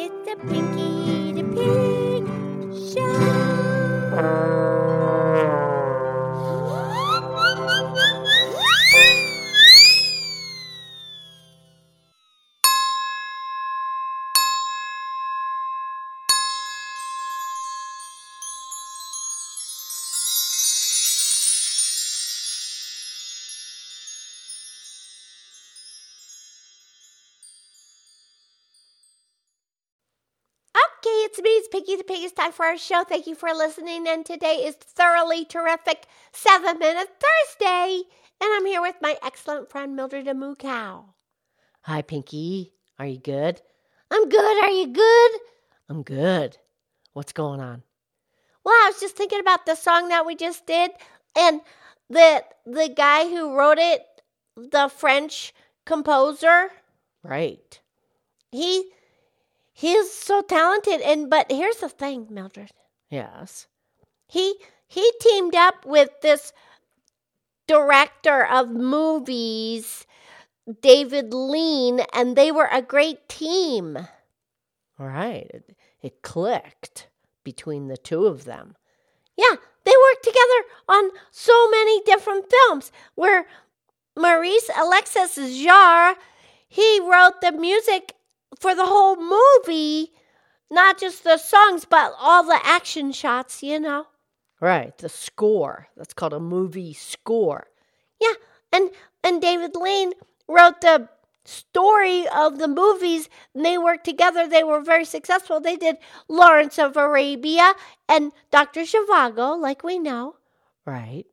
It's a Pinky Okay, it's me, Pinky the Pig. It's time for our show. Thank you for listening. And today is thoroughly terrific Seven Minute Thursday. And I'm here with my excellent friend Mildred the Moo Cow. Hi, Pinky. Are you good? I'm good. Are you good? I'm good. What's going on? Well, I was just thinking about the song that we just did, and the the guy who wrote it, the French composer, Right. he he's so talented. And but here's the thing, Mildred. Yes. He he teamed up with this director of movies, David Lean, and they were a great team. Right. It, it clicked between the two of them. Yeah, they worked together on so many different films. Where Maurice Alexis Jarre, he wrote the music for the whole movie, not just the songs, but all the action shots. You know. Right. The score. That's called a movie score. Yeah, and and David Lean wrote the story of the movies and they worked together they were very successful they did lawrence of arabia and dr zhivago like we know Right.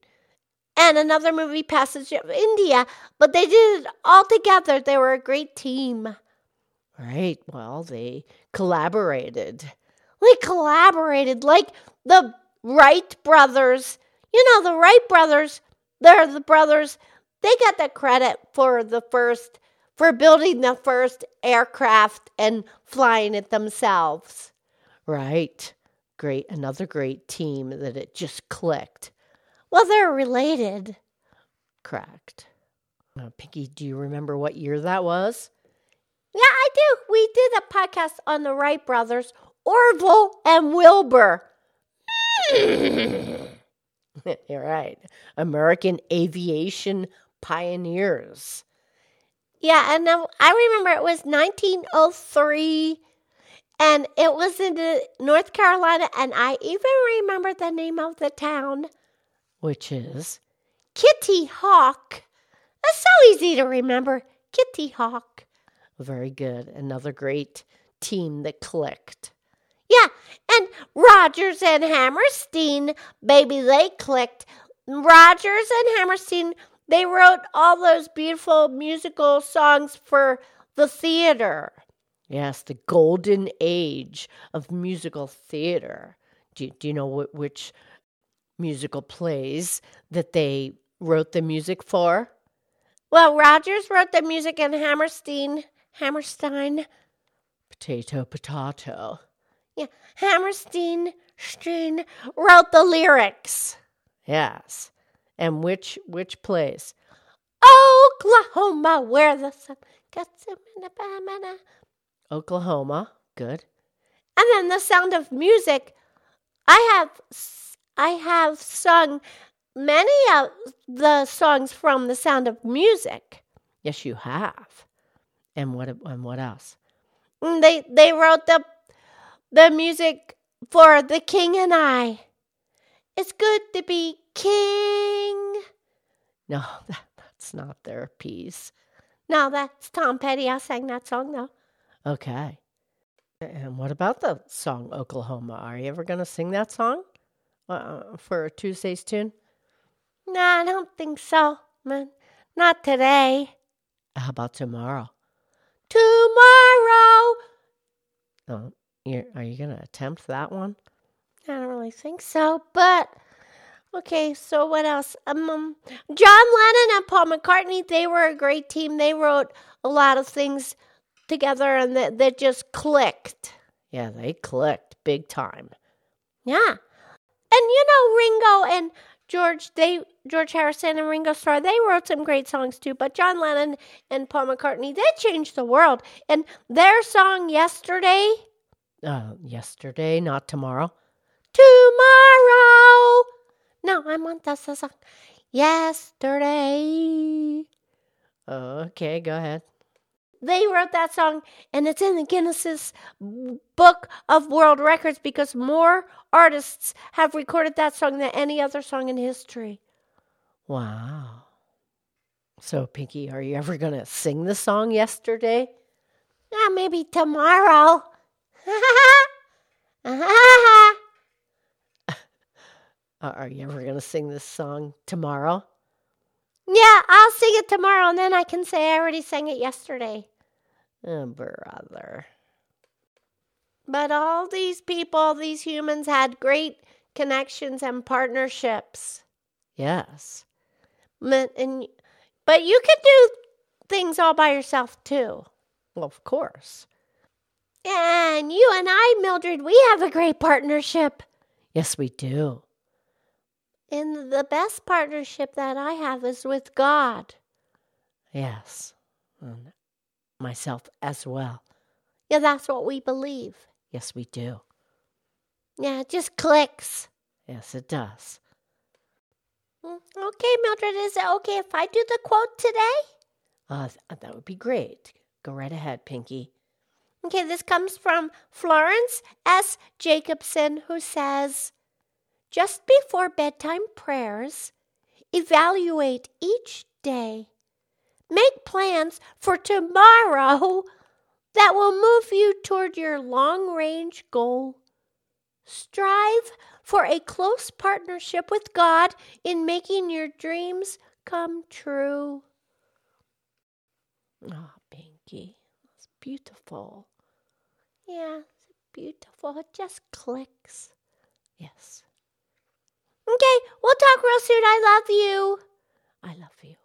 and another movie passage of india but they did it all together they were a great team Right. Well, they collaborated. they collaborated like the wright brothers you know the wright brothers they're the brothers they got the credit for the first for building the first aircraft and flying it themselves Right. Great. Another great team that it just clicked. well they're related Correct. Now, Pinky, do you remember what year that was? Yeah i do we did a podcast on the wright brothers orville and wilbur You're right. American aviation pioneers. Yeah, and then I remember it was 1903, and it was in North Carolina, and I even remember the name of the town, Which is Kitty Hawk. That's so easy to remember, Kitty Hawk. Very good. Another great team that clicked. Yeah, and Rodgers and Hammerstein, baby, they clicked. Rodgers and Hammerstein, they wrote all those beautiful musical songs for the theater. Yes, the golden age of musical theater. Do, do you know wh- which musical plays that they wrote the music for? Well, Rodgers wrote the music and Hammerstein, Hammerstein, Potato, potato. yeah, Hammerstein, Stein wrote the lyrics. Yes. And which which plays? Oklahoma, where the sun gets him in a banana. Oklahoma. Good. And then the sound of music. I have, I have sung many of the songs from the sound of music. Yes, you have. And what and what else? Mm, They they wrote the the music for The King and I. It's good to be king. No, that, that's not their piece. No, that's Tom Petty. I sang that song though. Okay. And what about the song Oklahoma? Are you ever going to sing that song uh, for Tuesday's tune? No, I don't think so, man. Not today. How about tomorrow? Tomorrow. Oh, you're, are you going to attempt that one? I don't really think so, but okay. So what else? Um, um, John Lennon and Paul McCartney. They were a great team. They wrote a lot of things together, and that that just clicked. Yeah, they clicked big time. Yeah. And you know Ringo and George they George Harrison and Ringo Starr they wrote some great songs too, but John Lennon and Paul McCartney they changed the world. And their song Yesterday, Uh, yesterday, not tomorrow. Tomorrow. No, I want that song. Yesterday. Okay, go ahead. They wrote that song, and it's in the Guinness's Book of World Records because more artists have recorded that song than any other song in history. Wow. So, Pinky, are you ever going to sing the song yesterday? Yeah, maybe tomorrow. Uh-huh. Uh, are you ever going to sing this song tomorrow? Yeah, I'll sing it tomorrow, and then I can say I already sang it yesterday. Oh, brother. But all these people, these humans, had great connections and partnerships. Yes. But, and, but you can do things all by yourself, too. Well, of course. And you and I, Mildred, we have a great partnership. Yes, we do. And the best partnership that I have is with God. Yes. And myself as well. Yeah, that's what we believe. Yes, we do. Yeah, it just clicks. Yes, it does. Mm, okay, Mildred, is it okay if I do the quote today? Uh, that would be great. Go right ahead, Pinky. Okay, this comes from Florence S. Jacobson, who says, Just before bedtime prayers, evaluate each day. Make plans for tomorrow that will move you toward your long range goal. Strive for a close partnership with God in making your dreams come true. Ah, oh, Pinky, that's beautiful. Yeah, it's beautiful. It just clicks. Yes. Okay, we'll talk real soon. I love you. I love you.